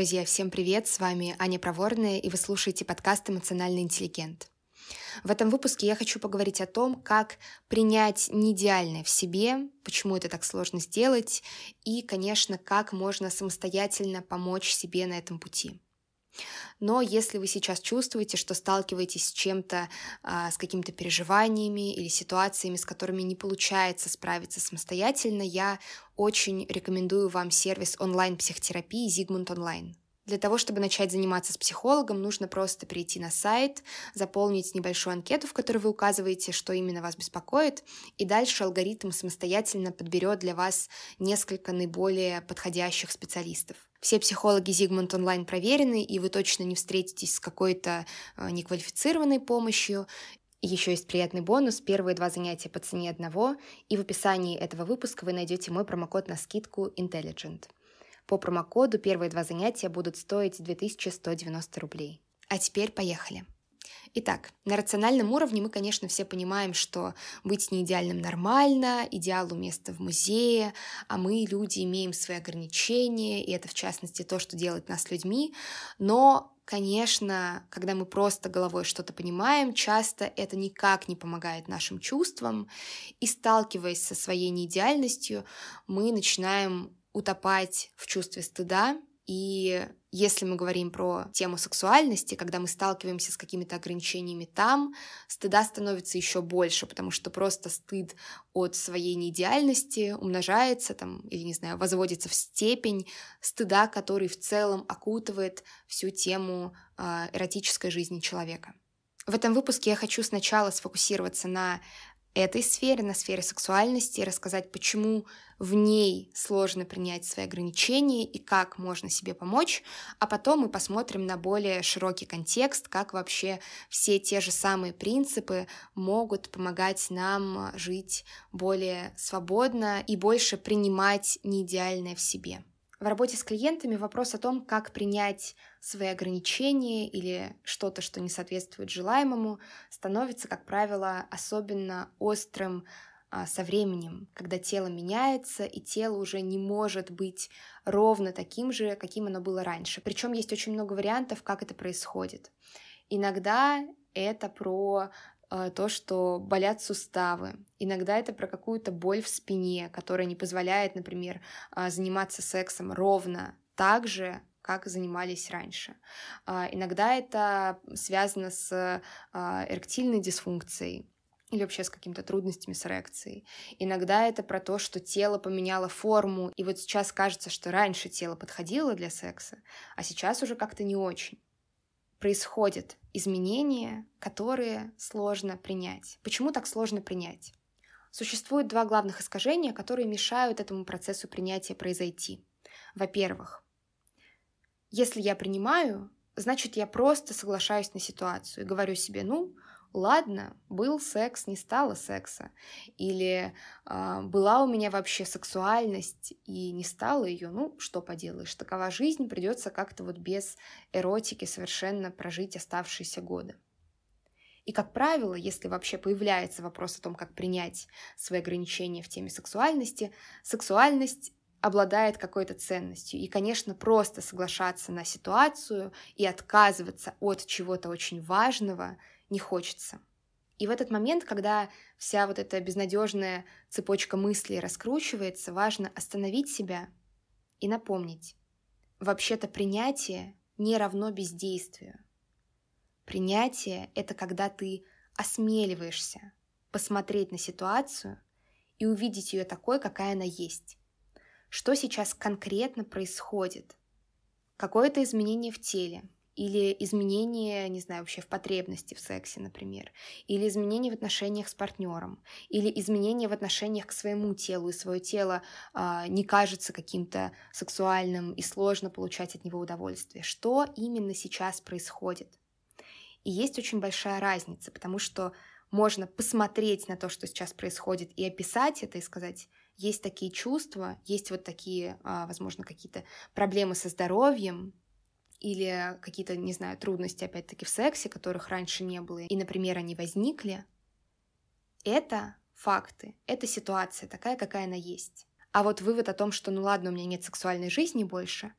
Друзья, всем привет! С вами Аня Проворная, и вы слушаете подкаст «Эмоциональный интеллигент». В этом выпуске я хочу поговорить о том, как принять неидеальное в себе, почему это так сложно сделать, и, конечно, как можно самостоятельно помочь себе на этом пути. Но если вы сейчас чувствуете, что сталкиваетесь с чем-то, а, с какими-то переживаниями или ситуациями, с которыми не получается справиться самостоятельно, я очень рекомендую вам сервис онлайн-психотерапии Зигмунд Онлайн. Для того, чтобы начать заниматься с психологом, нужно просто перейти на сайт, заполнить небольшую анкету, в которой вы указываете, что именно вас беспокоит, и дальше алгоритм самостоятельно подберет для вас несколько наиболее подходящих специалистов. Все психологи Зигмунд онлайн проверены, и вы точно не встретитесь с какой-то э, неквалифицированной помощью. Еще есть приятный бонус. Первые два занятия по цене одного, и в описании этого выпуска вы найдете мой промокод на скидку Intelligent. По промокоду первые два занятия будут стоить 2190 рублей. А теперь поехали. Итак, на рациональном уровне мы, конечно, все понимаем, что быть не идеальным нормально, идеалу место в музее, а мы, люди, имеем свои ограничения, и это, в частности, то, что делает нас людьми. Но, конечно, когда мы просто головой что-то понимаем, часто это никак не помогает нашим чувствам, и сталкиваясь со своей неидеальностью, мы начинаем утопать в чувстве стыда, и если мы говорим про тему сексуальности, когда мы сталкиваемся с какими-то ограничениями там, стыда становится еще больше, потому что просто стыд от своей неидеальности умножается там, или, не знаю, возводится в степень стыда, который в целом окутывает всю тему э, эротической жизни человека. В этом выпуске я хочу сначала сфокусироваться на этой сфере, на сфере сексуальности, рассказать, почему в ней сложно принять свои ограничения и как можно себе помочь, а потом мы посмотрим на более широкий контекст, как вообще все те же самые принципы могут помогать нам жить более свободно и больше принимать неидеальное в себе. В работе с клиентами вопрос о том, как принять свои ограничения или что-то, что не соответствует желаемому, становится, как правило, особенно острым со временем, когда тело меняется, и тело уже не может быть ровно таким же, каким оно было раньше. Причем есть очень много вариантов, как это происходит. Иногда это про а, то, что болят суставы. Иногда это про какую-то боль в спине, которая не позволяет, например, а, заниматься сексом ровно так же, как занимались раньше. А, иногда это связано с эректильной дисфункцией или вообще с какими-то трудностями с эрекцией. Иногда это про то, что тело поменяло форму, и вот сейчас кажется, что раньше тело подходило для секса, а сейчас уже как-то не очень происходят изменения, которые сложно принять. Почему так сложно принять? Существует два главных искажения, которые мешают этому процессу принятия произойти. Во-первых, если я принимаю, значит, я просто соглашаюсь на ситуацию и говорю себе, ну, ладно, был секс, не стало секса, или э, была у меня вообще сексуальность и не стало ее, ну что поделаешь, такова жизнь, придется как-то вот без эротики совершенно прожить оставшиеся годы. И, как правило, если вообще появляется вопрос о том, как принять свои ограничения в теме сексуальности, сексуальность обладает какой-то ценностью. И, конечно, просто соглашаться на ситуацию и отказываться от чего-то очень важного не хочется. И в этот момент, когда вся вот эта безнадежная цепочка мыслей раскручивается, важно остановить себя и напомнить. Вообще-то принятие не равно бездействию. Принятие — это когда ты осмеливаешься посмотреть на ситуацию и увидеть ее такой, какая она есть. Что сейчас конкретно происходит? Какое-то изменение в теле, или изменения, не знаю, вообще в потребности в сексе, например, или изменения в отношениях с партнером, или изменения в отношениях к своему телу, и свое тело а, не кажется каким-то сексуальным и сложно получать от него удовольствие. Что именно сейчас происходит? И есть очень большая разница, потому что можно посмотреть на то, что сейчас происходит, и описать это, и сказать, есть такие чувства, есть вот такие, а, возможно, какие-то проблемы со здоровьем, или какие-то, не знаю, трудности, опять-таки, в сексе, которых раньше не было, и, например, они возникли, это факты, это ситуация такая, какая она есть. А вот вывод о том, что ну ладно, у меня нет сексуальной жизни больше,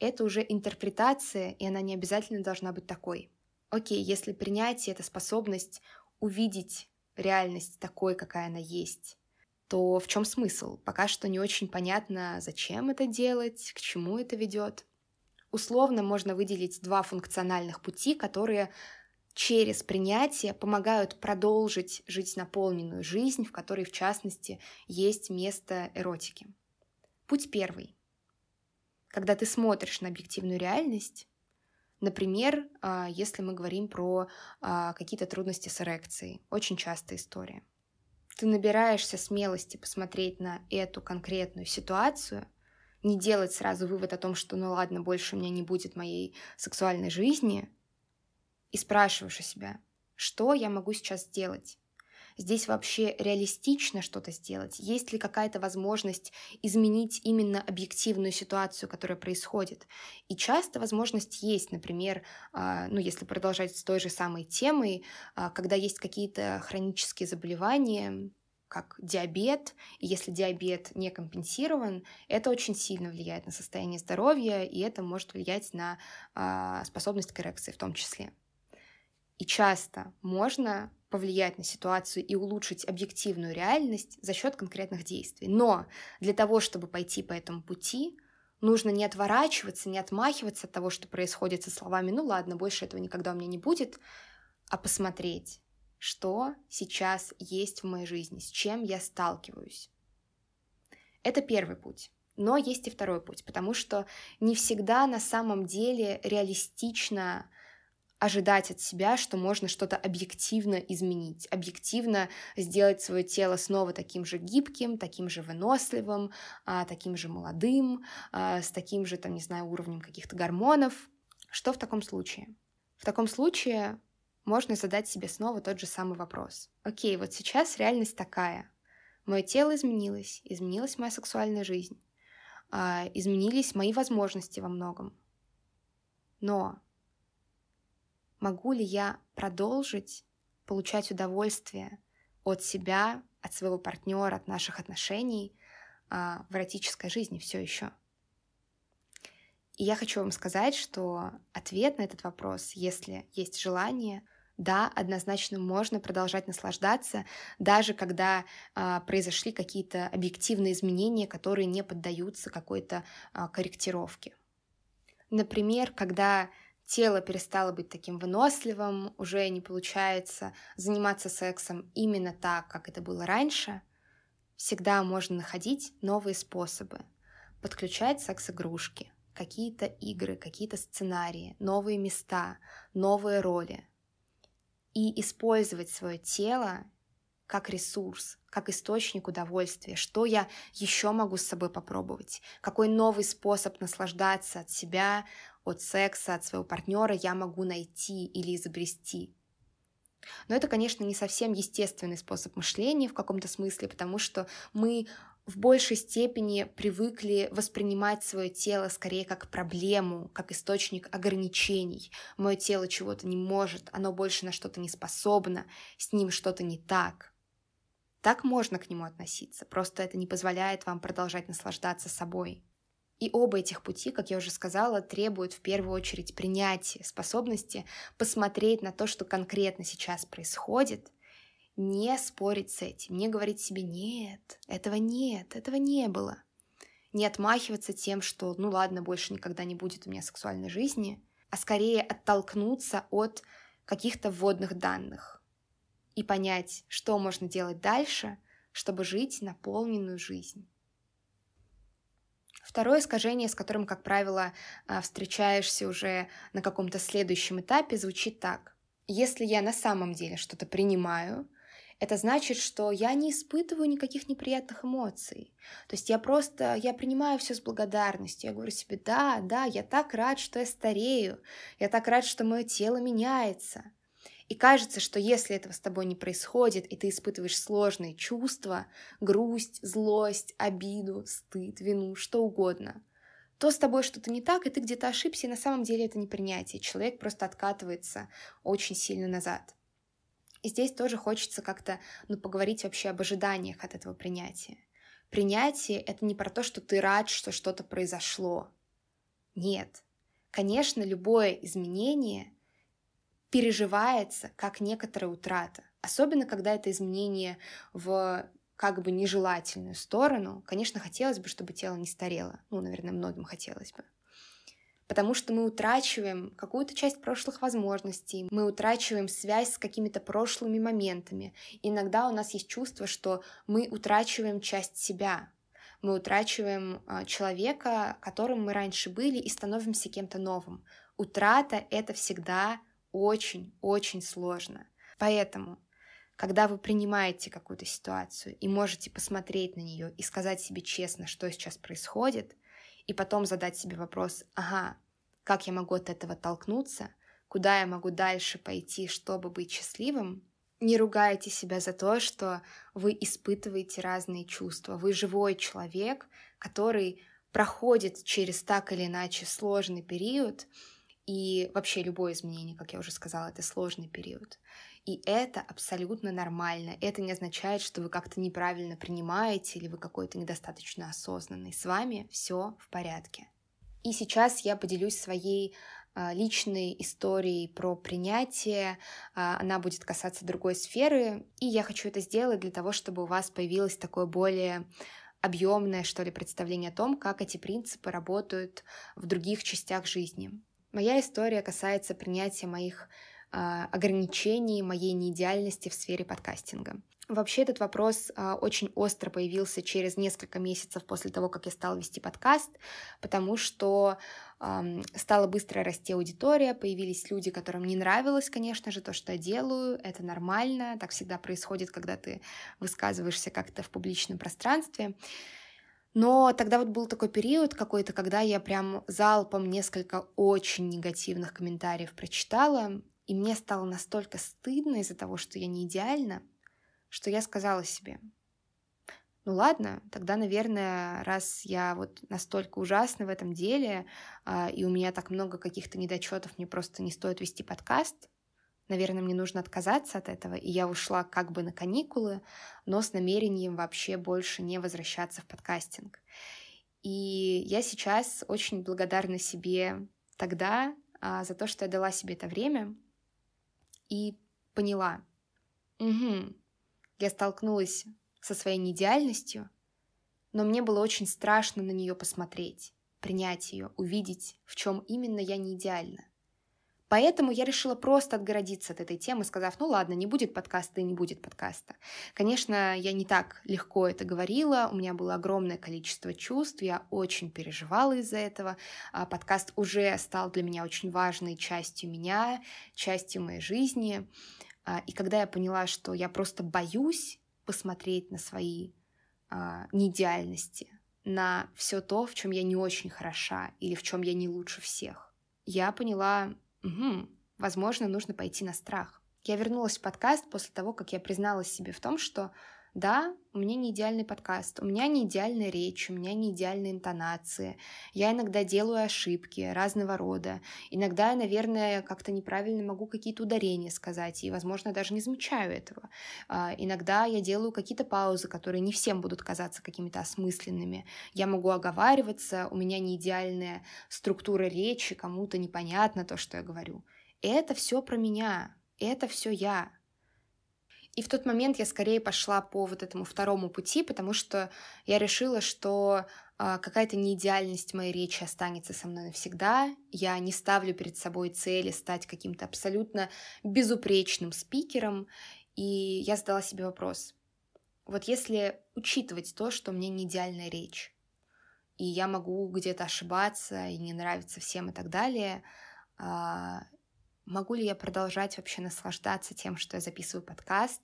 это уже интерпретация, и она не обязательно должна быть такой. Окей, если принятие — это способность увидеть реальность такой, какая она есть, то в чем смысл? Пока что не очень понятно, зачем это делать, к чему это ведет. Условно можно выделить два функциональных пути, которые через принятие помогают продолжить жить наполненную жизнь, в которой, в частности, есть место эротики. Путь первый. Когда ты смотришь на объективную реальность, например, а, если мы говорим про а, какие-то трудности с эрекцией, очень частая история. Ты набираешься смелости посмотреть на эту конкретную ситуацию, не делать сразу вывод о том, что ну ладно, больше у меня не будет моей сексуальной жизни, и спрашиваешь у себя, что я могу сейчас сделать? Здесь вообще реалистично что-то сделать? Есть ли какая-то возможность изменить именно объективную ситуацию, которая происходит? И часто возможность есть, например, а, ну, если продолжать с той же самой темой, а, когда есть какие-то хронические заболевания, как диабет, и если диабет не компенсирован, это очень сильно влияет на состояние здоровья, и это может влиять на а, способность к эрекции в том числе. И часто можно повлиять на ситуацию и улучшить объективную реальность за счет конкретных действий. Но для того, чтобы пойти по этому пути, нужно не отворачиваться, не отмахиваться от того, что происходит со словами «ну ладно, больше этого никогда у меня не будет», а посмотреть, что сейчас есть в моей жизни, с чем я сталкиваюсь. Это первый путь. Но есть и второй путь, потому что не всегда на самом деле реалистично ожидать от себя, что можно что-то объективно изменить, объективно сделать свое тело снова таким же гибким, таким же выносливым, а, таким же молодым, а, с таким же, там, не знаю, уровнем каких-то гормонов. Что в таком случае? В таком случае можно задать себе снова тот же самый вопрос. Окей, вот сейчас реальность такая. Мое тело изменилось, изменилась моя сексуальная жизнь, а, изменились мои возможности во многом. Но могу ли я продолжить получать удовольствие от себя, от своего партнера, от наших отношений а, в эротической жизни все еще. И я хочу вам сказать, что ответ на этот вопрос, если есть желание, да, однозначно можно продолжать наслаждаться, даже когда а, произошли какие-то объективные изменения, которые не поддаются какой-то а, корректировке. Например, когда тело перестало быть таким выносливым, уже не получается заниматься сексом именно так, как это было раньше, всегда можно находить новые способы, подключать секс-игрушки, какие-то игры, какие-то сценарии, новые места, новые роли. И использовать свое тело как ресурс, как источник удовольствия, что я еще могу с собой попробовать, какой новый способ наслаждаться от себя, от секса, от своего партнера я могу найти или изобрести. Но это, конечно, не совсем естественный способ мышления в каком-то смысле, потому что мы в большей степени привыкли воспринимать свое тело скорее как проблему, как источник ограничений. Мое тело чего-то не может, оно больше на что-то не способно, с ним что-то не так. Так можно к нему относиться, просто это не позволяет вам продолжать наслаждаться собой. И оба этих пути, как я уже сказала, требуют в первую очередь принятия, способности посмотреть на то, что конкретно сейчас происходит, не спорить с этим, не говорить себе «нет, этого нет, этого не было», не отмахиваться тем, что «ну ладно, больше никогда не будет у меня сексуальной жизни», а скорее оттолкнуться от каких-то вводных данных и понять, что можно делать дальше, чтобы жить наполненную жизнь. Второе искажение, с которым, как правило, а, встречаешься уже на каком-то следующем этапе, звучит так. Если я на самом деле что-то принимаю, это значит, что я не испытываю никаких неприятных эмоций. То есть я просто, я принимаю все с благодарностью. Я говорю себе, да, да, я так рад, что я старею. Я так рад, что мое тело меняется. И кажется, что если этого с тобой не происходит, и ты испытываешь сложные чувства, грусть, злость, обиду, стыд, вину, что угодно, то с тобой что-то не так, и ты где-то ошибся, и на самом деле это не принятие. Человек просто откатывается очень сильно назад. И здесь тоже хочется как-то ну, поговорить вообще об ожиданиях от этого принятия. Принятие — это не про то, что ты рад, что что-то произошло. Нет. Конечно, любое изменение переживается как некоторая утрата. Особенно, когда это изменение в как бы нежелательную сторону. Конечно, хотелось бы, чтобы тело не старело. Ну, наверное, многим хотелось бы. Потому что мы утрачиваем какую-то часть прошлых возможностей, мы утрачиваем связь с какими-то прошлыми моментами. Иногда у нас есть чувство, что мы утрачиваем часть себя, мы утрачиваем а, человека, которым мы раньше были, и становимся кем-то новым. Утрата — это всегда очень-очень сложно. Поэтому, когда вы принимаете какую-то ситуацию и можете посмотреть на нее и сказать себе честно, что сейчас происходит, и потом задать себе вопрос, ага, как я могу от этого толкнуться, куда я могу дальше пойти, чтобы быть счастливым, не ругайте себя за то, что вы испытываете разные чувства. Вы живой человек, который проходит через так или иначе сложный период, и вообще любое изменение, как я уже сказала, это сложный период. И это абсолютно нормально. Это не означает, что вы как-то неправильно принимаете или вы какой-то недостаточно осознанный. С вами все в порядке. И сейчас я поделюсь своей а, личной историей про принятие. А, она будет касаться другой сферы. И я хочу это сделать для того, чтобы у вас появилось такое более объемное, что ли, представление о том, как эти принципы работают в других частях жизни. Моя история касается принятия моих ограничений, моей неидеальности в сфере подкастинга. Вообще этот вопрос э, очень остро появился через несколько месяцев после того, как я стала вести подкаст, потому что стала быстро расти аудитория, появились люди, которым не нравилось, конечно же, то, что я делаю, это нормально, так всегда происходит, когда ты высказываешься как-то в публичном пространстве. Но тогда вот был такой период какой-то, когда я прям залпом несколько очень негативных комментариев прочитала, и мне стало настолько стыдно из-за того, что я не идеальна, что я сказала себе, ну ладно, тогда, наверное, раз я вот настолько ужасна в этом деле, э, и у меня так много каких-то недочетов, мне просто не стоит вести подкаст, Наверное, мне нужно отказаться от этого, и я ушла как бы на каникулы, но с намерением вообще больше не возвращаться в подкастинг. И я сейчас очень благодарна себе тогда а, за то, что я дала себе это время и поняла, угу, я столкнулась со своей неидеальностью, но мне было очень страшно на нее посмотреть, принять ее, увидеть, в чем именно я не идеальна. Поэтому я решила просто отгородиться от этой темы, сказав, ну ладно, не будет подкаста и не будет подкаста. Конечно, я не так легко это говорила, у меня было огромное количество чувств, я очень переживала из-за этого. А подкаст уже стал для меня очень важной частью меня, частью моей жизни. А, и когда я поняла, что я просто боюсь посмотреть на свои а, неидеальности, на все то, в чем я не очень хороша или в чем я не лучше всех, я поняла, Угу, возможно, нужно пойти на страх. Я вернулась в подкаст после того, как я призналась себе в том, что да, у меня не идеальный подкаст, у меня не идеальная речь, у меня не идеальные интонации. Я иногда делаю ошибки разного рода. Иногда наверное, как-то неправильно могу какие-то ударения сказать, и, возможно, даже не замечаю этого. А, иногда я делаю какие-то паузы, которые не всем будут казаться какими-то осмысленными. Я могу оговариваться, у меня не идеальная структура речи, кому-то непонятно то, что я говорю. Это все про меня, это все я. И в тот момент я скорее пошла по вот этому второму пути, потому что я решила, что э, какая-то неидеальность моей речи останется со мной навсегда. Я не ставлю перед собой цели стать каким-то абсолютно безупречным спикером. И я задала себе вопрос. Вот если учитывать то, что у меня не идеальная речь, и я могу где-то ошибаться и не нравиться всем и так далее, а, Могу ли я продолжать вообще наслаждаться тем, что я записываю подкаст,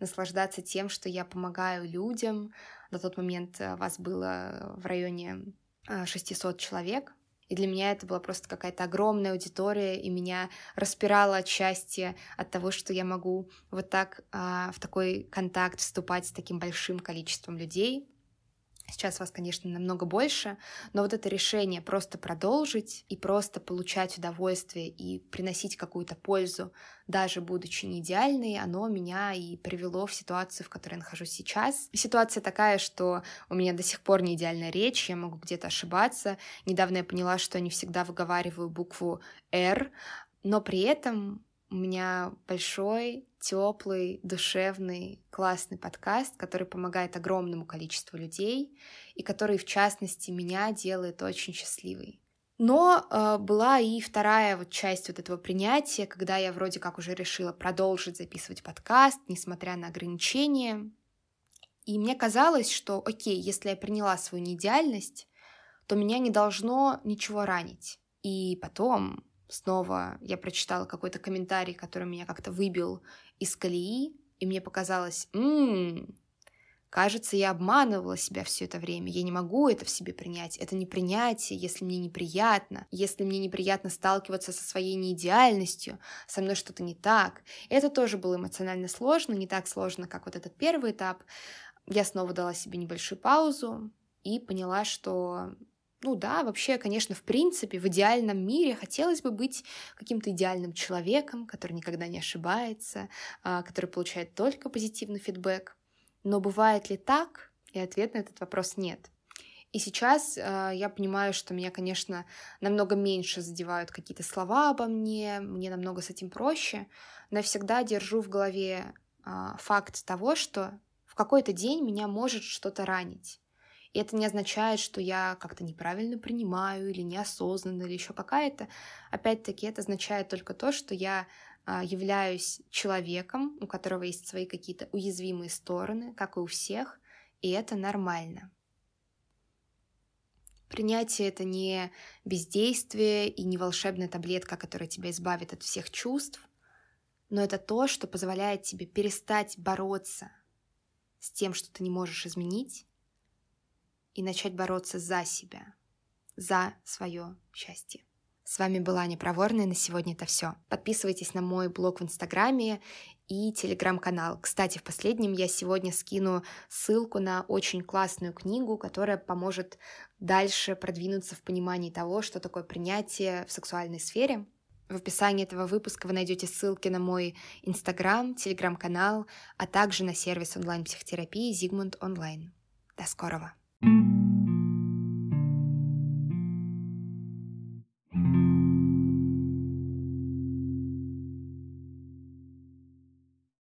наслаждаться тем, что я помогаю людям? На тот момент э, вас было в районе 600 э, человек, и для меня это была просто какая-то огромная аудитория, и меня распирало от счастья от того, что я могу вот так а, в такой контакт вступать с таким большим количеством людей. Сейчас вас, конечно, намного больше, но вот это решение просто продолжить и просто получать удовольствие и приносить какую-то пользу, даже будучи не идеальной, оно меня и привело в ситуацию, в которой я нахожусь сейчас. Ситуация такая, что у меня до сих пор не идеальная речь, я могу где-то ошибаться. Недавно я поняла, что я не всегда выговариваю букву «Р», но при этом у меня большой, теплый, душевный, классный подкаст, который помогает огромному количеству людей и который, в частности, меня делает очень счастливой. Но э, была и вторая вот часть вот этого принятия, когда я вроде как уже решила продолжить записывать подкаст, несмотря на ограничения. И мне казалось, что, окей, если я приняла свою неидеальность, то меня не должно ничего ранить. И потом снова я прочитала какой-то комментарий, который меня как-то выбил из колеи, и мне показалось, м-м, кажется, я обманывала себя все это время, я не могу это в себе принять, это не принятие, если мне неприятно, если мне неприятно сталкиваться со своей неидеальностью, со мной что-то не так. Это тоже было эмоционально сложно, не так сложно, как вот этот первый этап. Я снова дала себе небольшую паузу и поняла, что ну да, вообще, конечно, в принципе, в идеальном мире хотелось бы быть каким-то идеальным человеком, который никогда не ошибается, а, который получает только позитивный фидбэк. Но бывает ли так? И ответ на этот вопрос нет. И сейчас э, я понимаю, что меня, конечно, намного меньше задевают какие-то слова обо мне, мне намного с этим проще, но я всегда держу в голове э, факт того, что в какой-то день меня может что-то ранить. И это не означает, что я как-то неправильно принимаю или неосознанно, или еще какая-то. Опять-таки, это означает только то, что я а, являюсь человеком, у которого есть свои какие-то уязвимые стороны, как и у всех, и это нормально. Принятие — это не бездействие и не волшебная таблетка, которая тебя избавит от всех чувств, но это то, что позволяет тебе перестать бороться с тем, что ты не можешь изменить, и начать бороться за себя, за свое счастье. С вами была Аня Проворная, на сегодня это все. Подписывайтесь на мой блог в Инстаграме и Телеграм-канал. Кстати, в последнем я сегодня скину ссылку на очень классную книгу, которая поможет дальше продвинуться в понимании того, что такое принятие в сексуальной сфере. В описании этого выпуска вы найдете ссылки на мой Инстаграм, Телеграм-канал, а также на сервис онлайн-психотерапии Зигмунд Онлайн. До скорого!